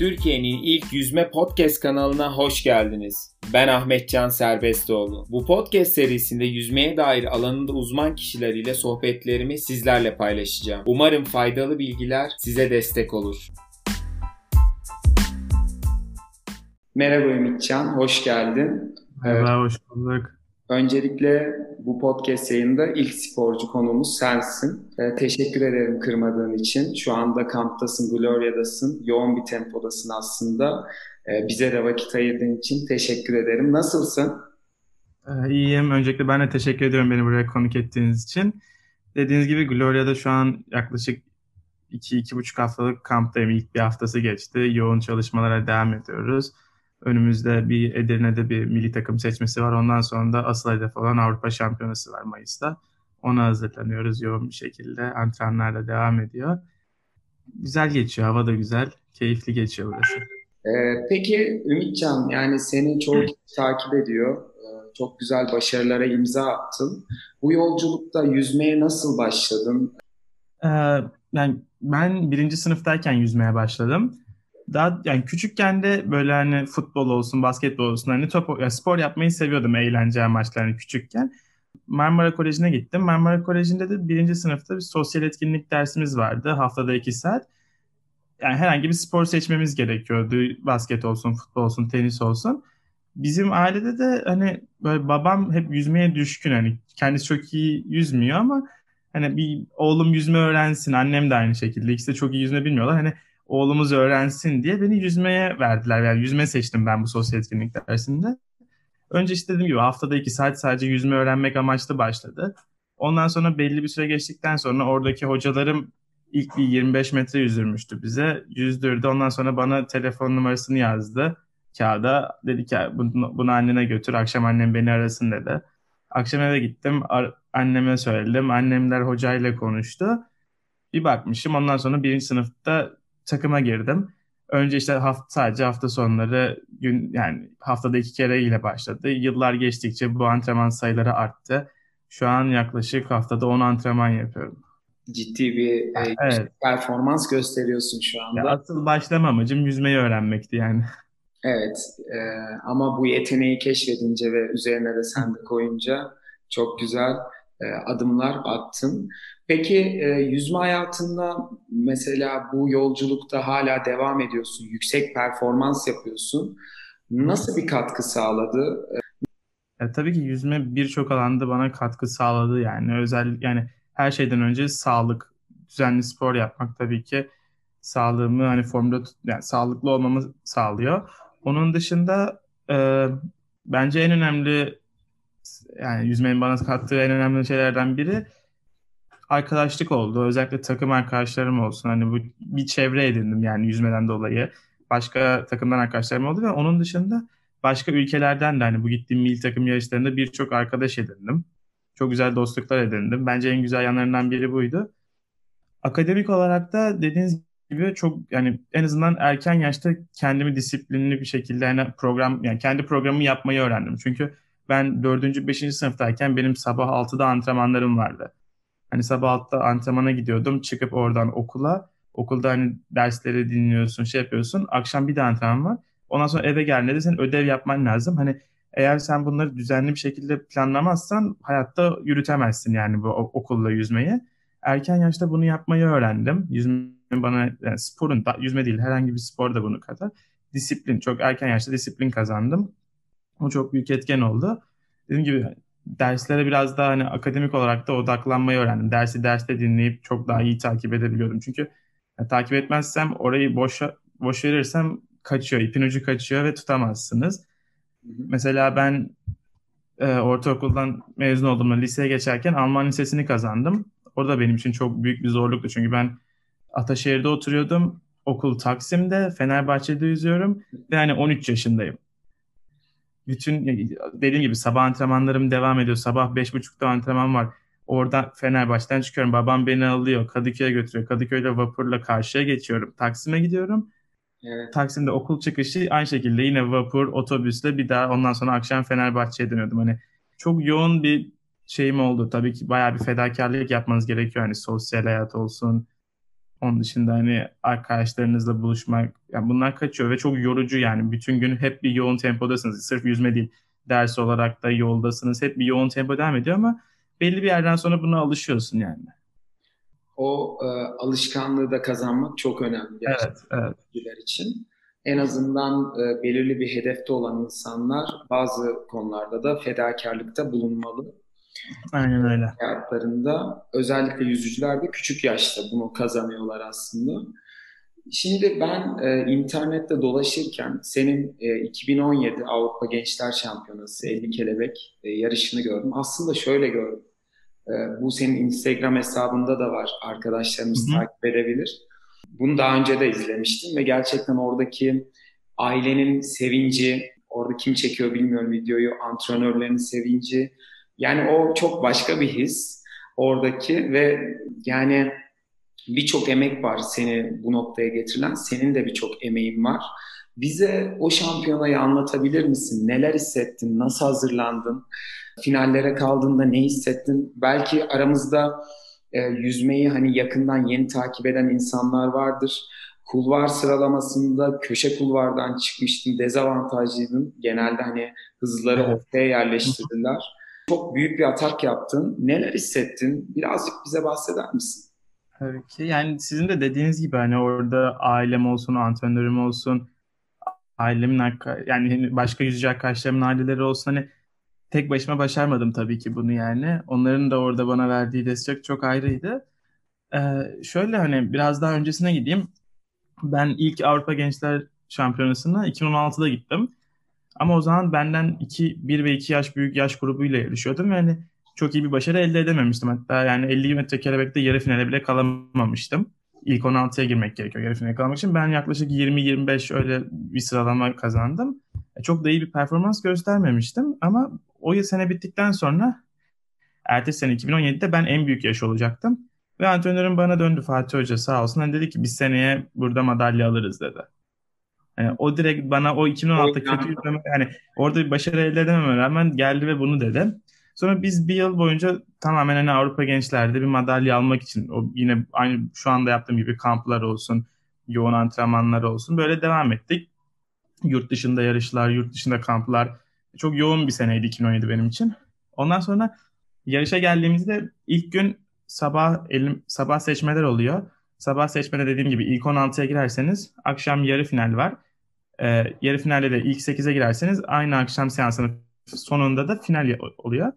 Türkiye'nin ilk yüzme podcast kanalına hoş geldiniz. Ben Ahmetcan Serbestoğlu. Bu podcast serisinde yüzmeye dair alanında uzman kişiler ile sohbetlerimi sizlerle paylaşacağım. Umarım faydalı bilgiler size destek olur. Merhaba Ümitcan, hoş geldin. Merhaba, hoş bulduk. Öncelikle bu podcast yayında ilk sporcu konumuz sensin. E, teşekkür ederim kırmadığın için. Şu anda kamptasın, Gloria'dasın. Yoğun bir tempodasın aslında. E, bize de vakit ayırdığın için teşekkür ederim. Nasılsın? E, iyiyim. Öncelikle ben de teşekkür ediyorum beni buraya konuk ettiğiniz için. Dediğiniz gibi Gloria'da şu an yaklaşık 2-2,5 haftalık kamptayım. İlk bir haftası geçti. Yoğun çalışmalara devam ediyoruz. Önümüzde bir Edirne'de bir milli takım seçmesi var. Ondan sonra da asıl hedef olan Avrupa Şampiyonası var Mayıs'ta. Ona hazırlanıyoruz yoğun bir şekilde. Antrenmanlarla devam ediyor. Güzel geçiyor. Hava da güzel. Keyifli geçiyor burası. Ee, peki Ümitcan yani seni çok takip ediyor. Ee, çok güzel başarılara imza attın. Bu yolculukta yüzmeye nasıl başladın? Ee, yani ben birinci sınıftayken yüzmeye başladım daha yani küçükken de böyle hani futbol olsun, basketbol olsun hani top yani spor yapmayı seviyordum eğlence amaçlı hani küçükken. Marmara Koleji'ne gittim. Marmara Koleji'nde de birinci sınıfta bir sosyal etkinlik dersimiz vardı. Haftada iki saat. Yani herhangi bir spor seçmemiz gerekiyordu. Basket olsun, futbol olsun, tenis olsun. Bizim ailede de hani böyle babam hep yüzmeye düşkün. Hani kendisi çok iyi yüzmüyor ama hani bir oğlum yüzme öğrensin. Annem de aynı şekilde. İkisi de çok iyi yüzme bilmiyorlar. Hani oğlumuz öğrensin diye beni yüzmeye verdiler. Yani yüzme seçtim ben bu sosyal etkinlik dersinde. Önce işte dediğim gibi haftada iki saat sadece yüzme öğrenmek amaçlı başladı. Ondan sonra belli bir süre geçtikten sonra oradaki hocalarım ilk bir 25 metre yüzdürmüştü bize. Yüzdürdü. Ondan sonra bana telefon numarasını yazdı kağıda. Dedi ki bunu, bunu annene götür. Akşam annem beni arasın dedi. Akşam eve gittim. anneme söyledim. Annemler hocayla konuştu. Bir bakmışım. Ondan sonra birinci sınıfta takıma girdim. Önce işte hafta, sadece hafta sonları gün yani haftada iki kere ile başladı. Yıllar geçtikçe bu antrenman sayıları arttı. Şu an yaklaşık haftada 10 antrenman yapıyorum. Ciddi bir e, evet. performans gösteriyorsun şu anda. Ya asıl başlama amacım yüzmeyi öğrenmekti yani. Evet e, ama bu yeteneği keşfedince ve üzerine de sen de koyunca çok güzel adımlar attın. Peki e, yüzme hayatında mesela bu yolculukta hala devam ediyorsun, yüksek performans yapıyorsun. Nasıl bir katkı sağladı? E, tabii ki yüzme birçok alanda bana katkı sağladı yani özel yani her şeyden önce sağlık, düzenli spor yapmak tabii ki sağlığımı hani formda yani sağlıklı olmamı sağlıyor. Onun dışında e, bence en önemli yani yüzmenin bana kattığı en önemli şeylerden biri arkadaşlık oldu. Özellikle takım arkadaşlarım olsun. Hani bu bir çevre edindim yani yüzmeden dolayı. Başka takımdan arkadaşlarım oldu ve onun dışında başka ülkelerden de hani bu gittiğim milli takım yarışlarında birçok arkadaş edindim. Çok güzel dostluklar edindim. Bence en güzel yanlarından biri buydu. Akademik olarak da dediğiniz gibi çok yani en azından erken yaşta kendimi disiplinli bir şekilde yani program yani kendi programımı yapmayı öğrendim. Çünkü ben 4. 5. sınıftayken benim sabah 6'da antrenmanlarım vardı. Hani sabah 6'da antrenmana gidiyordum. Çıkıp oradan okula. Okulda hani dersleri dinliyorsun, şey yapıyorsun. Akşam bir de antrenman var. Ondan sonra eve geldiğinde de senin ödev yapman lazım. Hani eğer sen bunları düzenli bir şekilde planlamazsan hayatta yürütemezsin yani bu okulla yüzmeyi. Erken yaşta bunu yapmayı öğrendim. Yüzme bana yani sporun da yüzme değil herhangi bir spor da bunu kadar. Disiplin çok erken yaşta disiplin kazandım. O çok büyük etken oldu. Dediğim gibi derslere biraz daha hani akademik olarak da odaklanmayı öğrendim. Dersi derste dinleyip çok daha iyi takip edebiliyordum. Çünkü yani, takip etmezsem orayı boş boş verirsem kaçıyor, ipin ucu kaçıyor ve tutamazsınız. Mesela ben e, ortaokuldan mezun olduğumda liseye geçerken Alman lisesini kazandım. O da benim için çok büyük bir zorluktu. Çünkü ben Ataşehir'de oturuyordum. Okul Taksim'de, Fenerbahçe'de yüzüyorum ve hani 13 yaşındayım bütün dediğim gibi sabah antrenmanlarım devam ediyor. Sabah 5.30'da antrenman var. Orada Fenerbahçe'den çıkıyorum. Babam beni alıyor. Kadıköy'e götürüyor. Kadıköy'de vapurla karşıya geçiyorum. Taksim'e gidiyorum. Evet. Taksim'de okul çıkışı aynı şekilde yine vapur, otobüsle bir daha ondan sonra akşam Fenerbahçe'ye dönüyordum. Hani çok yoğun bir şeyim oldu. Tabii ki bayağı bir fedakarlık yapmanız gerekiyor. Hani sosyal hayat olsun, Onun dışında hani arkadaşlarınızla buluşmak yani bunlar kaçıyor ve çok yorucu yani bütün gün hep bir yoğun tempodasınız. Sırf yüzme değil ders olarak da yoldasınız. Hep bir yoğun tempo devam ediyor ama belli bir yerden sonra buna alışıyorsun yani. O e, alışkanlığı da kazanmak çok önemli gerçekten evet, evet. için. En azından e, belirli bir hedefte olan insanlar bazı konularda da fedakarlıkta bulunmalı. Aynen öyle. Hayatlarında özellikle yüzücüler de küçük yaşta bunu kazanıyorlar aslında. Şimdi ben e, internette dolaşırken senin e, 2017 Avrupa Gençler Şampiyonası 50 kelebek e, yarışını gördüm. Aslında şöyle gördüm. E, bu senin Instagram hesabında da var. Arkadaşlarımız Hı-hı. takip edebilir. Bunu daha önce de izlemiştim ve gerçekten oradaki ailenin sevinci, orada kim çekiyor bilmiyorum videoyu, antrenörlerin sevinci. Yani o çok başka bir his oradaki ve yani birçok emek var seni bu noktaya getirilen. Senin de birçok emeğin var. Bize o şampiyonayı anlatabilir misin? Neler hissettin? Nasıl hazırlandın? Finallere kaldığında ne hissettin? Belki aramızda e, yüzmeyi hani yakından yeni takip eden insanlar vardır. Kulvar sıralamasında köşe kulvardan çıkmıştın, dezavantajlıydın. Genelde hani hızları ortaya yerleştirdiler. Çok büyük bir atak yaptın. Neler hissettin? Birazcık bize bahseder misin? Tabii ki. Yani sizin de dediğiniz gibi hani orada ailem olsun, antrenörüm olsun, ailemin yani hani başka yüzücü arkadaşlarımın aileleri olsun hani tek başıma başarmadım tabii ki bunu yani. Onların da orada bana verdiği destek çok ayrıydı. Ee, şöyle hani biraz daha öncesine gideyim. Ben ilk Avrupa Gençler Şampiyonası'na 2016'da gittim. Ama o zaman benden 2, 1 ve 2 yaş büyük yaş grubuyla yarışıyordum. Yani çok iyi bir başarı elde edememiştim. Hatta yani 50 metre kelebekte yarı finale bile kalamamıştım. İlk 16'ya girmek gerekiyor yarı finale kalmak için. Ben yaklaşık 20-25 öyle bir sıralama kazandım. E, çok da iyi bir performans göstermemiştim ama o yıl sene bittikten sonra ertesi sene 2017'de ben en büyük yaş olacaktım. Ve antrenörüm bana döndü Fatih Hoca sağ olsun. Hani dedi ki biz seneye burada madalya alırız dedi. Yani o direkt bana o 2016'da kötü yüzleme yani orada bir başarı elde edememe rağmen geldi ve bunu dedi. Sonra biz bir yıl boyunca tamamen hani Avrupa gençlerde bir madalya almak için o yine aynı şu anda yaptığım gibi kamplar olsun, yoğun antrenmanlar olsun böyle devam ettik. Yurt dışında yarışlar, yurt dışında kamplar. Çok yoğun bir seneydi 2017 benim için. Ondan sonra yarışa geldiğimizde ilk gün sabah elim, sabah seçmeler oluyor. Sabah seçmede dediğim gibi ilk 16'ya girerseniz akşam yarı final var. Ee, yarı finalde de ilk 8'e girerseniz aynı akşam seansının sonunda da final oluyor.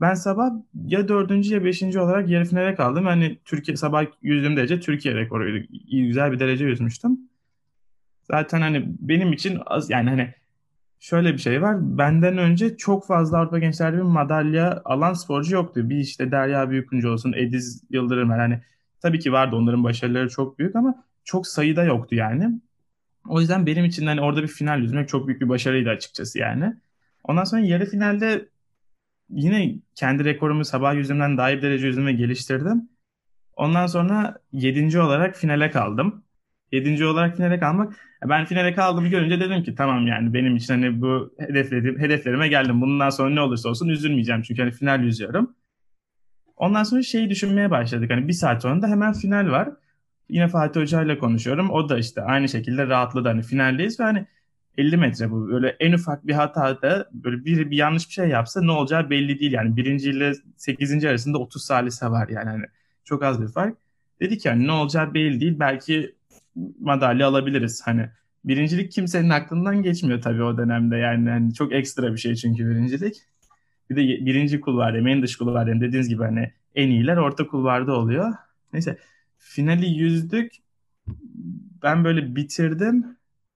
Ben sabah ya dördüncü ya beşinci olarak yarı finale kaldım. Hani Türkiye sabah yüzdüğüm derece Türkiye rekoruydu. İyi, güzel bir derece yüzmüştüm. Zaten hani benim için az yani hani şöyle bir şey var. Benden önce çok fazla Avrupa Gençlerde bir madalya alan sporcu yoktu. Bir işte Derya Büyükünce olsun, Ediz Yıldırım hani tabii ki vardı onların başarıları çok büyük ama çok sayıda yoktu yani. O yüzden benim için hani orada bir final yüzmek çok büyük bir başarıydı açıkçası yani. Ondan sonra yarı finalde yine kendi rekorumu sabah yüzümden daha iyi derece yüzüme geliştirdim. Ondan sonra yedinci olarak finale kaldım. Yedinci olarak finale kalmak. Ben finale kaldığımı görünce dedim ki tamam yani benim için hani bu hedeflerim, hedeflerime geldim. Bundan sonra ne olursa olsun üzülmeyeceğim. Çünkü hani final yüzüyorum. Ondan sonra şeyi düşünmeye başladık. Hani bir saat sonra da hemen final var. Yine Fatih Hoca ile konuşuyorum. O da işte aynı şekilde rahatladı. Hani finaldeyiz ve hani 50 metre bu. Böyle en ufak bir hatada böyle bir, bir yanlış bir şey yapsa ne olacağı belli değil. Yani birinci ile sekizinci arasında 30 salise var yani. Hani çok az bir fark. Dedi ki hani ne olacağı belli değil. Belki madalya alabiliriz. Hani birincilik kimsenin aklından geçmiyor tabii o dönemde. Yani hani çok ekstra bir şey çünkü birincilik. Bir de birinci kulvar en dış kulvar dediğiniz gibi hani en iyiler orta kulvarda oluyor. Neyse finali yüzdük. Ben böyle bitirdim.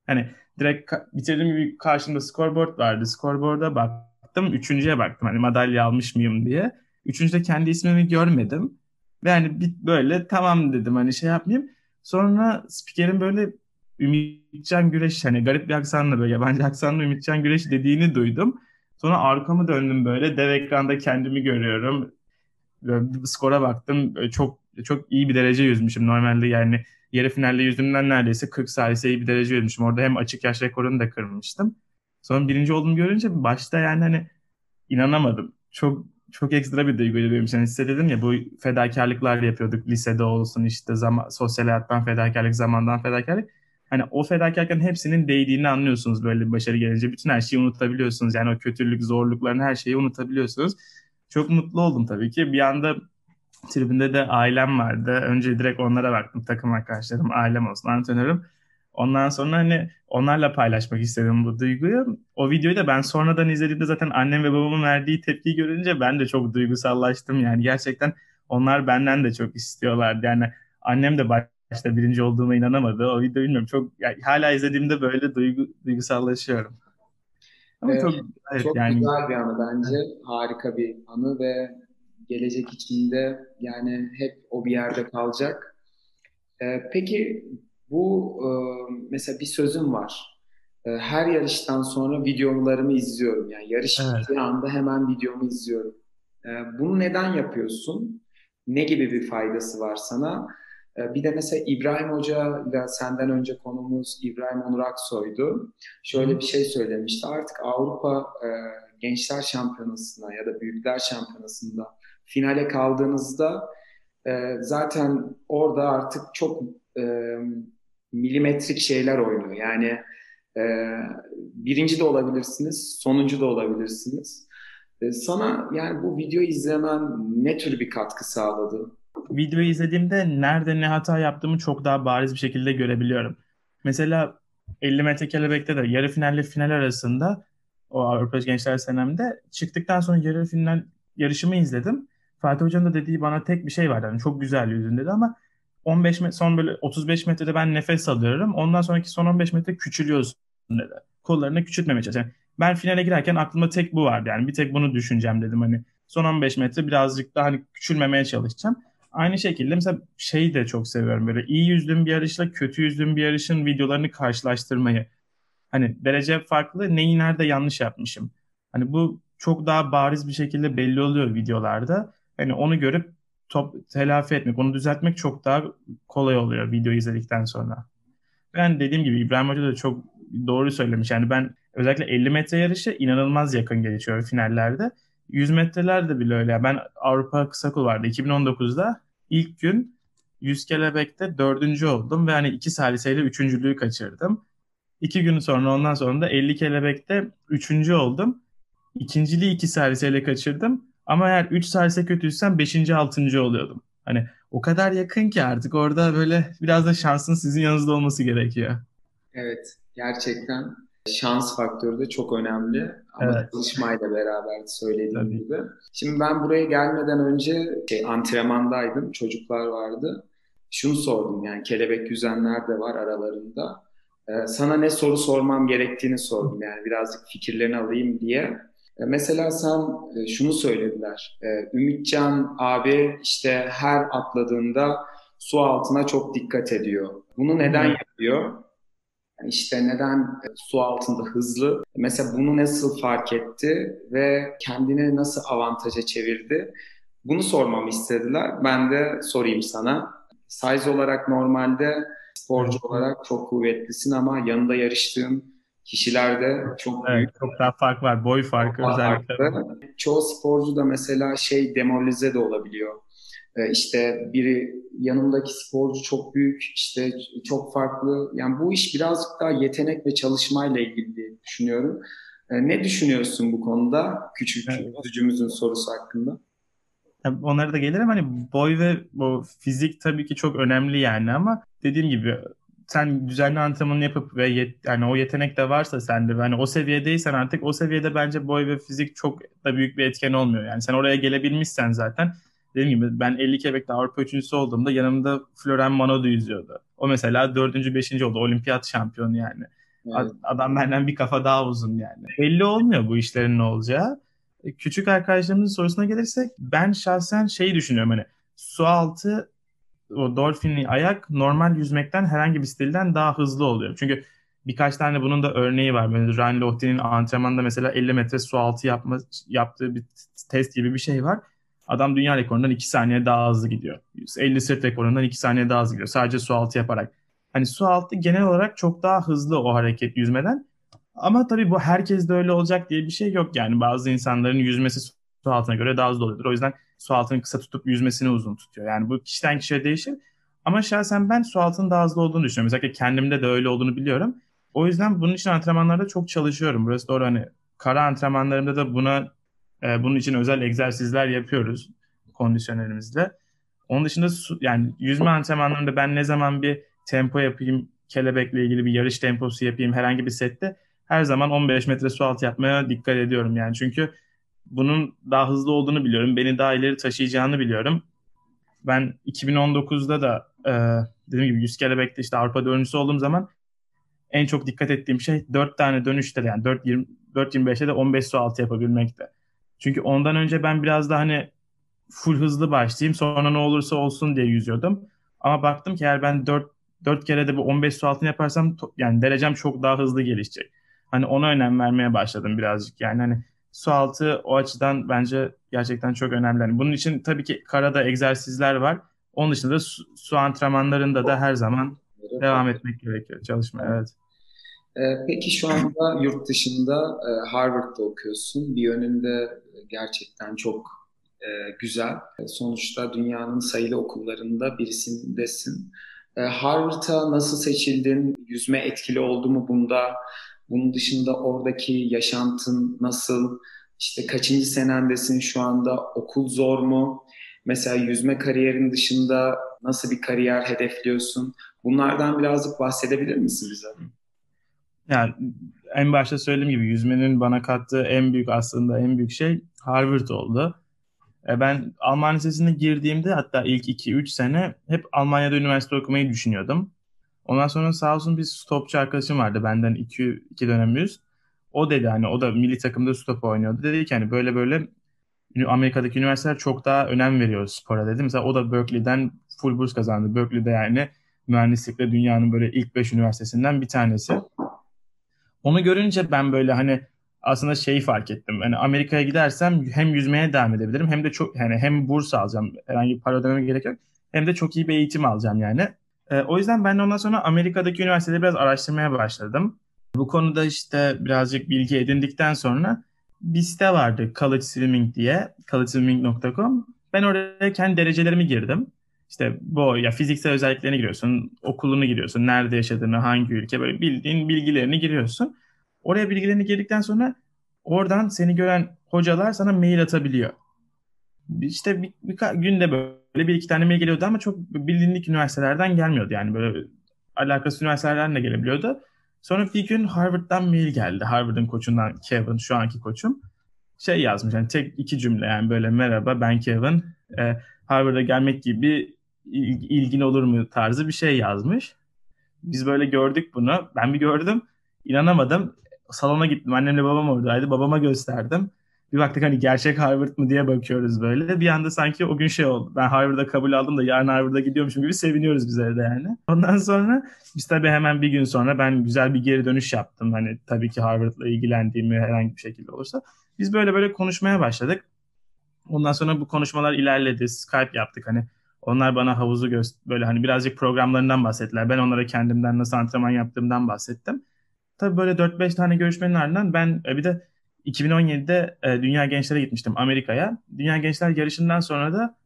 Hani direkt bitirdiğim bir karşımda scoreboard vardı. Scoreboard'a baktım. Üçüncüye baktım. Hani madalya almış mıyım diye. Üçüncüde kendi ismimi görmedim. Ve hani bir böyle tamam dedim hani şey yapmayayım. Sonra spikerin böyle Ümitcan Güreş hani garip bir aksanla böyle yabancı aksanla Ümitcan Güreş dediğini duydum. Sonra arkamı döndüm böyle dev ekranda kendimi görüyorum. Böyle skora baktım. Çok çok iyi bir derece yüzmüşüm. Normalde yani yarı finalde yüzümden neredeyse 40 salise iyi bir derece yüzmüşüm. Orada hem açık yaş rekorunu da kırmıştım. Sonra birinci olduğumu görünce başta yani hani inanamadım. Çok çok ekstra bir duyguydu benim için. Size dedim ya bu fedakarlıklar yapıyorduk lisede olsun işte zaman, sosyal hayattan fedakarlık, zamandan fedakarlık. Hani o fedakarlıkların hepsinin değdiğini anlıyorsunuz böyle bir başarı gelince. Bütün her şeyi unutabiliyorsunuz. Yani o kötülük, zorlukların her şeyi unutabiliyorsunuz. Çok mutlu oldum tabii ki. Bir anda tribünde de ailem vardı. Önce direkt onlara baktım. Takım arkadaşlarım, ailem olsun, antrenörüm. Ondan sonra hani onlarla paylaşmak istedim bu duyguyu. O videoyu da ben sonradan izlediğimde zaten annem ve babamın verdiği tepkiyi görünce ben de çok duygusallaştım. Yani gerçekten onlar benden de çok istiyorlardı. Yani annem de başta birinci olduğuma inanamadı. O videoyu bilmiyorum. Çok yani hala izlediğimde böyle duygu, duygusallaşıyorum. Ama çok, evet, çok yani... güzel bir anı bence. Harika bir anı ve gelecek içinde yani hep o bir yerde kalacak. Ee, peki bu e, mesela bir sözüm var. E, her yarıştan sonra videolarımı izliyorum. Yani yarış evet. anda hemen videomu izliyorum. E, bunu neden yapıyorsun? Ne gibi bir faydası var sana? E, bir de mesela İbrahim Hoca ile senden önce konumuz İbrahim Onur Aksoy'du. Şöyle bir şey söylemişti. Artık Avrupa e, Gençler Şampiyonası'na ya da Büyükler Şampiyonası'nda finale kaldığınızda e, zaten orada artık çok e, milimetrik şeyler oynuyor. Yani e, birinci de olabilirsiniz, sonuncu da olabilirsiniz. E, sana yani bu videoyu izlemen ne tür bir katkı sağladı? Videoyu izlediğimde nerede ne hata yaptığımı çok daha bariz bir şekilde görebiliyorum. Mesela 50 metre kelebekte de yarı finalle final arasında o Avrupa Gençler Senem'de çıktıktan sonra yarı final yarışımı izledim. Fatih Hoca'nın da dediği bana tek bir şey var. Yani çok güzel yüzünde dedi ama 15 metre, son böyle 35 metrede ben nefes alıyorum. Ondan sonraki son 15 metre küçülüyorsun dedi. Kollarını küçültmemeye çalışıyor. Yani ben finale girerken aklımda tek bu vardı. Yani bir tek bunu düşüneceğim dedim. Hani son 15 metre birazcık daha hani küçülmemeye çalışacağım. Aynı şekilde mesela şeyi de çok seviyorum böyle iyi yüzdüğüm bir yarışla kötü yüzdüğüm bir yarışın videolarını karşılaştırmayı. Hani derece farklı neyi nerede yanlış yapmışım. Hani bu çok daha bariz bir şekilde belli oluyor videolarda. Hani onu görüp top, telafi etmek, onu düzeltmek çok daha kolay oluyor video izledikten sonra. Ben dediğim gibi İbrahim Hoca da çok doğru söylemiş. Yani ben özellikle 50 metre yarışı inanılmaz yakın geçiyor finallerde. 100 metrelerde bile öyle. Ben Avrupa kısa kul vardı 2019'da ilk gün 100 kelebekte dördüncü oldum ve hani iki saliseyle üçüncülüğü kaçırdım. İki gün sonra ondan sonra da 50 kelebekte üçüncü oldum. İkinciliği iki saliseyle kaçırdım. Ama eğer 3 salise kötüysem 5. 6. oluyordum. Hani o kadar yakın ki artık orada böyle biraz da şansın sizin yanınızda olması gerekiyor. Evet gerçekten şans faktörü de çok önemli. Ama evet. çalışmayla beraber söylediğim Tabii. gibi. Şimdi ben buraya gelmeden önce şey, antrenmandaydım. Çocuklar vardı. Şunu sordum yani kelebek yüzenler de var aralarında. Ee, sana ne soru sormam gerektiğini sordum yani birazcık fikirlerini alayım diye. E, mesela sen e, şunu söylediler. E, Ümitcan abi işte her atladığında su altına çok dikkat ediyor. Bunu neden yapıyor? İşte neden su altında hızlı? Mesela bunu nasıl fark etti ve kendini nasıl avantaja çevirdi? Bunu sormamı istediler. Ben de sorayım sana. Size olarak normalde sporcu olarak çok kuvvetlisin ama yanında yarıştığın kişilerde çok evet, büyük. Çok daha fark var. Boy farkı özellikle. Farklı. Çoğu sporcu da mesela şey demoralize de olabiliyor. Ee, işte biri yanımdaki sporcu çok büyük, işte çok farklı. Yani bu iş birazcık daha yetenek ve çalışmayla ilgili diye düşünüyorum. Ee, ne düşünüyorsun bu konuda? Küçük evet. sorusu hakkında. Tabii onlara da gelirim. Hani boy ve bu fizik tabii ki çok önemli yani ama dediğim gibi sen düzenli antrenmanını yapıp ve yet, yani o yetenek de varsa sende hani o seviyedeysen artık o seviyede bence boy ve fizik çok da büyük bir etken olmuyor. Yani sen oraya gelebilmişsen zaten dediğim gibi ben 50 Quebec'te Avrupa üçüncüsü olduğumda yanımda Florian Manodou yüzüyordu. O mesela dördüncü, beşinci oldu. Olimpiyat şampiyonu yani. Evet. Adam benden bir kafa daha uzun yani. Belli olmuyor bu işlerin ne olacağı. E, küçük arkadaşlarımızın sorusuna gelirsek ben şahsen şeyi düşünüyorum hani su altı o dolphinli ayak normal yüzmekten herhangi bir stilden daha hızlı oluyor. Çünkü birkaç tane bunun da örneği var. Böyle Ryan Lotte'nin antrenmanda mesela 50 metre su altı yapma, yaptığı bir test gibi bir şey var. Adam dünya rekorundan 2 saniye daha hızlı gidiyor. 50 sırt rekorundan 2 saniye daha hızlı gidiyor. Sadece su altı yaparak. Hani su altı genel olarak çok daha hızlı o hareket yüzmeden. Ama tabii bu herkes de öyle olacak diye bir şey yok yani. Bazı insanların yüzmesi su altına göre daha hızlı oluyordur. O yüzden su altını kısa tutup yüzmesini uzun tutuyor. Yani bu kişiden kişiye değişir. Ama şahsen ben su altının daha hızlı olduğunu düşünüyorum. Özellikle kendimde de öyle olduğunu biliyorum. O yüzden bunun için antrenmanlarda çok çalışıyorum. Burası doğru hani kara antrenmanlarımda da buna e, bunun için özel egzersizler yapıyoruz kondisyonerimizle. Onun dışında su, yani yüzme antrenmanlarında ben ne zaman bir tempo yapayım, kelebekle ilgili bir yarış temposu yapayım herhangi bir sette her zaman 15 metre su altı yapmaya dikkat ediyorum yani. Çünkü bunun daha hızlı olduğunu biliyorum. Beni daha ileri taşıyacağını biliyorum. Ben 2019'da da e, dediğim gibi 100 kelebekte işte Avrupa dördüncüsü olduğum zaman en çok dikkat ettiğim şey 4 tane dönüşte de yani 4.25'te de 15 su altı yapabilmekte. Çünkü ondan önce ben biraz da hani full hızlı başlayayım sonra ne olursa olsun diye yüzüyordum. Ama baktım ki eğer ben 4 4 kere de bu 15 su altını yaparsam yani derecem çok daha hızlı gelişecek. Hani ona önem vermeye başladım birazcık. Yani hani su altı o açıdan bence gerçekten çok önemli. Yani bunun için tabii ki karada egzersizler var. Onun dışında su, su antrenmanlarında da her zaman devam etmek gerekiyor çalışma. Evet. Ee, peki şu anda yurt dışında e, Harvard'da okuyorsun. Bir yönünde gerçekten çok e, güzel. Sonuçta dünyanın sayılı okullarında birisindesin. E, Harvard'a nasıl seçildin? Yüzme etkili oldu mu bunda? Bunun dışında oradaki yaşantın nasıl? İşte kaçıncı senendesin şu anda? Okul zor mu? Mesela yüzme kariyerin dışında nasıl bir kariyer hedefliyorsun? Bunlardan birazcık bahsedebilir misin bize? Yani en başta söylediğim gibi yüzmenin bana kattığı en büyük aslında en büyük şey Harvard oldu. E, ben Alman Lisesi'ne girdiğimde hatta ilk 2-3 sene hep Almanya'da üniversite okumayı düşünüyordum. Ondan sonra sağ olsun bir stopçu arkadaşım vardı benden 2 iki dönem üst. O dedi hani o da milli takımda stop oynuyordu. Dedi ki hani böyle böyle Amerika'daki üniversiteler çok daha önem veriyor spora dedi. Mesela o da Berkeley'den full burs kazandı. Berkeley'de yani mühendislikle dünyanın böyle ilk 5 üniversitesinden bir tanesi. Onu görünce ben böyle hani aslında şeyi fark ettim. Yani Amerika'ya gidersem hem yüzmeye devam edebilirim hem de çok yani hem burs alacağım. Herhangi bir para ödememe gerek yok. Hem de çok iyi bir eğitim alacağım yani. E, o yüzden ben de ondan sonra Amerika'daki üniversiteleri biraz araştırmaya başladım. Bu konuda işte birazcık bilgi edindikten sonra bir site vardı College Swimming diye, collegeswimming.com. Ben oraya kendi derecelerimi girdim. İşte bu ya fiziksel özelliklerini giriyorsun, okulunu giriyorsun, nerede yaşadığını, hangi ülke böyle bildiğin bilgilerini giriyorsun. Oraya bilgilerini girdikten sonra oradan seni gören hocalar sana mail atabiliyor. İşte bir, bir günde böyle bir iki tane mail geliyordu ama çok bilindik üniversitelerden gelmiyordu. Yani böyle alakası üniversitelerden de gelebiliyordu. Sonra bir gün Harvard'dan mail geldi. Harvard'ın koçundan Kevin, şu anki koçum. Şey yazmış yani tek iki cümle yani böyle merhaba ben Kevin. E, Harvard'a gelmek gibi ilgin olur mu tarzı bir şey yazmış. Biz böyle gördük bunu. Ben bir gördüm. inanamadım salona gittim. Annemle babam oradaydı. Babama gösterdim. Bir baktık hani gerçek Harvard mı diye bakıyoruz böyle. Bir anda sanki o gün şey oldu. Ben Harvard'a kabul aldım da yarın Harvard'a gidiyormuşum gibi seviniyoruz biz evde yani. Ondan sonra biz tabii hemen bir gün sonra ben güzel bir geri dönüş yaptım. Hani tabii ki Harvard'la ilgilendiğimi herhangi bir şekilde olursa. Biz böyle böyle konuşmaya başladık. Ondan sonra bu konuşmalar ilerledi. Skype yaptık hani. Onlar bana havuzu göster böyle hani birazcık programlarından bahsettiler. Ben onlara kendimden nasıl antrenman yaptığımdan bahsettim. Tabii böyle 4-5 tane görüşmenin ardından ben e, bir de 2017'de e, Dünya Gençler'e gitmiştim Amerika'ya. Dünya Gençler yarışından sonra da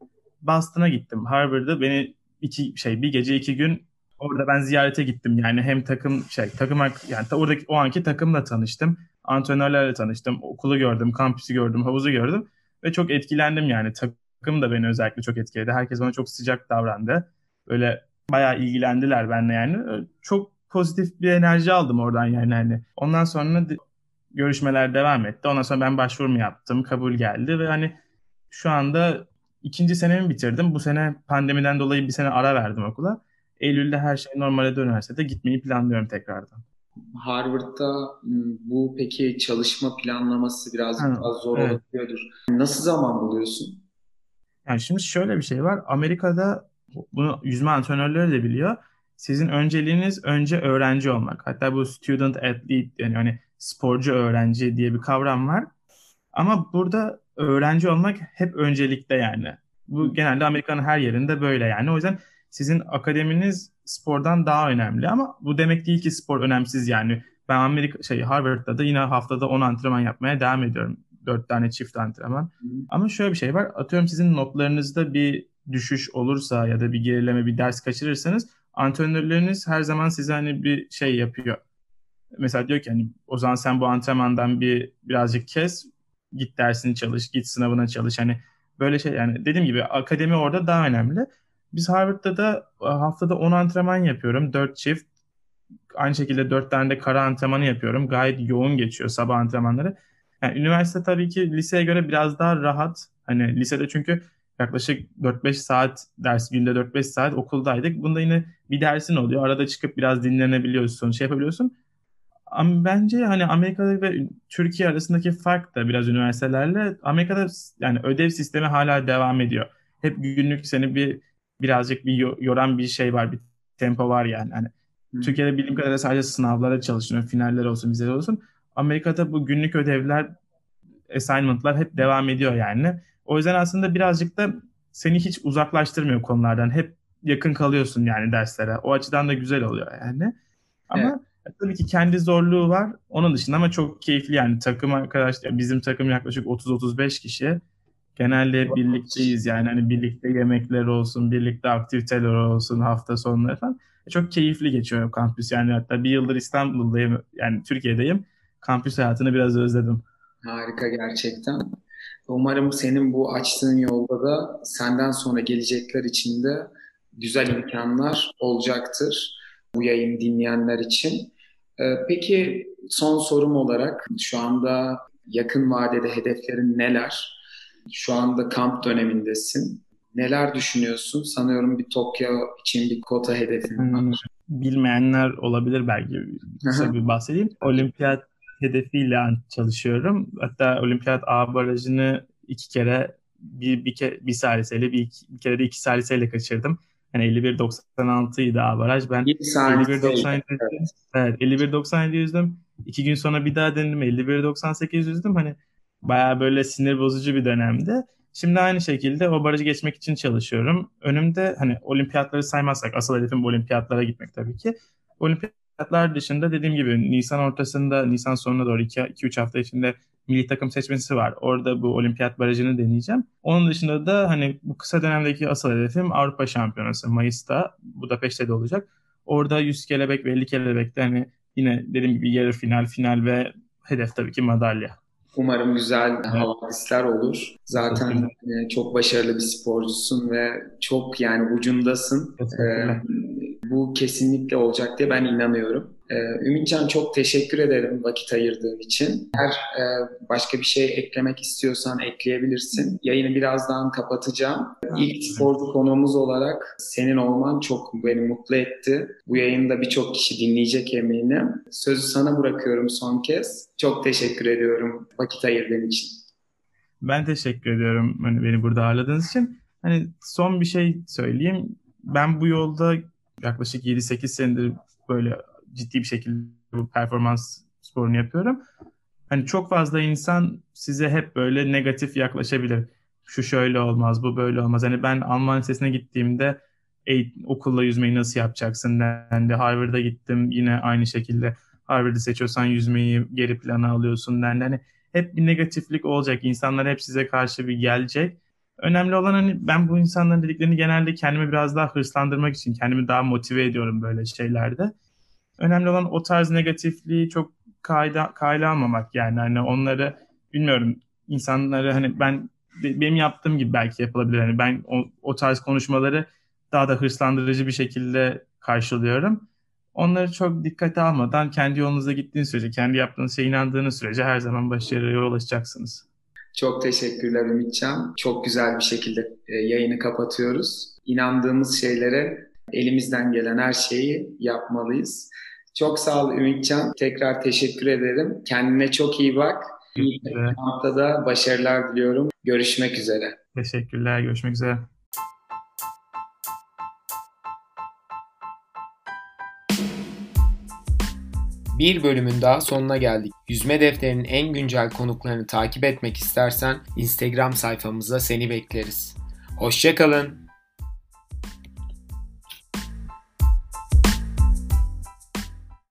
Boston'a gittim. Harvard'da beni iki şey bir gece iki gün orada ben ziyarete gittim. Yani hem takım şey takım yani oradaki o anki takımla tanıştım. Antrenörlerle tanıştım. Okulu gördüm, kampüsü gördüm, havuzu gördüm ve çok etkilendim yani. Takım da beni özellikle çok etkiledi. Herkes bana çok sıcak davrandı. Böyle bayağı ilgilendiler benimle yani. Çok pozitif bir enerji aldım oradan yani hani. Ondan sonra görüşmeler devam etti. Ondan sonra ben başvurumu yaptım. Kabul geldi ve hani şu anda ikinci senemi bitirdim. Bu sene pandemiden dolayı bir sene ara verdim okula. Eylül'de her şey normale dönerse de gitmeyi planlıyorum tekrardan. Harvard'da bu peki çalışma planlaması biraz ha, daha zor evet. olabiliyordur. Nasıl zaman buluyorsun? Yani şimdi şöyle bir şey var. Amerika'da bunu yüzme antrenörleri de biliyor sizin önceliğiniz önce öğrenci olmak. Hatta bu student athlete yani hani sporcu öğrenci diye bir kavram var. Ama burada öğrenci olmak hep öncelikte yani. Bu genelde Amerika'nın her yerinde böyle yani. O yüzden sizin akademiniz spordan daha önemli ama bu demek değil ki spor önemsiz yani. Ben Amerika şey Harvard'da da yine haftada 10 antrenman yapmaya devam ediyorum. Dört tane çift antrenman. Hı. Ama şöyle bir şey var. Atıyorum sizin notlarınızda bir düşüş olursa ya da bir gerileme, bir ders kaçırırsanız antrenörleriniz her zaman size hani bir şey yapıyor. Mesela diyor ki hani o zaman sen bu antrenmandan bir birazcık kes, git dersini çalış, git sınavına çalış. Hani böyle şey yani dediğim gibi akademi orada daha önemli. Biz Harvard'da da haftada 10 antrenman yapıyorum. 4 çift. Aynı şekilde 4 tane de kara antrenmanı yapıyorum. Gayet yoğun geçiyor sabah antrenmanları. Yani üniversite tabii ki liseye göre biraz daha rahat. Hani lisede çünkü yaklaşık 4-5 saat ders günde 4-5 saat okuldaydık. Bunda yine bir dersin oluyor. Arada çıkıp biraz dinlenebiliyorsun, şey yapabiliyorsun. Ama bence hani Amerika'da ve Türkiye arasındaki fark da biraz üniversitelerle Amerika'da yani ödev sistemi hala devam ediyor. Hep günlük seni bir birazcık bir yoran bir şey var, bir tempo var yani. Hani hmm. Türkiye'de bildiğim kadarıyla sadece sınavlara çalışıyor, finaller olsun, vizeler olsun. Amerika'da bu günlük ödevler, assignment'lar hep devam ediyor yani. O yüzden aslında birazcık da seni hiç uzaklaştırmıyor konulardan. Hep yakın kalıyorsun yani derslere. O açıdan da güzel oluyor yani. Ama evet. tabii ki kendi zorluğu var. Onun dışında ama çok keyifli yani takım arkadaşlar bizim takım yaklaşık 30-35 kişi. Genelde birlikteyiz yani hani birlikte yemekler olsun, birlikte aktiviteler olsun hafta sonları falan. Çok keyifli geçiyor kampüs yani hatta bir yıldır İstanbul'dayım yani Türkiye'deyim. Kampüs hayatını biraz özledim. Harika gerçekten. Umarım senin bu açtığın yolda da senden sonra gelecekler için de güzel imkanlar olacaktır bu yayın dinleyenler için. Ee, peki son sorum olarak şu anda yakın vadede hedeflerin neler? Şu anda kamp dönemindesin. Neler düşünüyorsun? Sanıyorum bir Tokyo için bir kota hedefin var. Hmm, bilmeyenler olabilir belki. Kısa bir bahsedeyim. Olimpiyat hedefiyle çalışıyorum. Hatta olimpiyat A barajını iki kere bir, bir, ke, bir saliseyle bir, iki, bir kere de iki saliseyle kaçırdım. Yani 51.96 idi A baraj. Ben 51.97 evet. evet 51.97 yüzdüm. İki gün sonra bir daha denedim 51.98 yüzdüm. Hani bayağı böyle sinir bozucu bir dönemdi. Şimdi aynı şekilde o barajı geçmek için çalışıyorum. Önümde hani olimpiyatları saymazsak asıl hedefim bu olimpiyatlara gitmek tabii ki. Olimpiyatlar dışında dediğim gibi Nisan ortasında, Nisan sonuna doğru 2-3 hafta içinde milli takım seçmesi var. Orada bu olimpiyat barajını deneyeceğim. Onun dışında da hani bu kısa dönemdeki asıl hedefim Avrupa Şampiyonası Mayıs'ta Budapeşte de olacak. Orada 100 kelebek ve 50 kelebekte hani yine dediğim gibi yarı final, final ve hedef tabii ki madalya. Umarım güzel evet. havadisler olur. Zaten e, çok başarılı bir sporcusun ve çok yani ucundasın. Ee, bu kesinlikle olacak diye ben inanıyorum. Ee, Ümitcan çok teşekkür ederim vakit ayırdığın için. Eğer e, başka bir şey eklemek istiyorsan ekleyebilirsin. Yayını birazdan kapatacağım. İlk sporcu konuğumuz olarak senin olman çok beni mutlu etti. Bu yayında birçok kişi dinleyecek eminim. Sözü sana bırakıyorum son kez. Çok teşekkür ediyorum vakit ayırdığın için. Ben teşekkür ediyorum hani beni burada ağırladığınız için. Hani son bir şey söyleyeyim. Ben bu yolda yaklaşık 7-8 senedir böyle ciddi bir şekilde bu performans sporunu yapıyorum. Hani çok fazla insan size hep böyle negatif yaklaşabilir. Şu şöyle olmaz, bu böyle olmaz. Hani ben Alman lisesine gittiğimde okulla yüzmeyi nasıl yapacaksın dendi. Harvard'a gittim yine aynı şekilde. Harvard'ı seçiyorsan yüzmeyi geri plana alıyorsun dendi. Hani hep bir negatiflik olacak. İnsanlar hep size karşı bir gelecek. Önemli olan hani ben bu insanların dediklerini genelde kendimi biraz daha hırslandırmak için kendimi daha motive ediyorum böyle şeylerde. Önemli olan o tarz negatifliği çok kayda, kayla almamak yani hani onları bilmiyorum insanları hani ben benim yaptığım gibi belki yapılabilir. Hani ben o, o tarz konuşmaları daha da hırslandırıcı bir şekilde karşılıyorum. Onları çok dikkate almadan kendi yolunuzda gittiğiniz sürece, kendi yaptığınız şeye inandığınız sürece her zaman başarıya ulaşacaksınız. Çok teşekkürler Ümitcan. Çok güzel bir şekilde e, yayını kapatıyoruz. İnandığımız şeylere elimizden gelen her şeyi yapmalıyız. Çok sağ ol Ümitcan. Tekrar teşekkür ederim. Kendine çok iyi bak. İyi haftada başarılar diliyorum. Görüşmek üzere. Teşekkürler. Görüşmek üzere. Bir bölümün daha sonuna geldik. Yüzme defterinin en güncel konuklarını takip etmek istersen Instagram sayfamızda seni bekleriz. Hoşçakalın.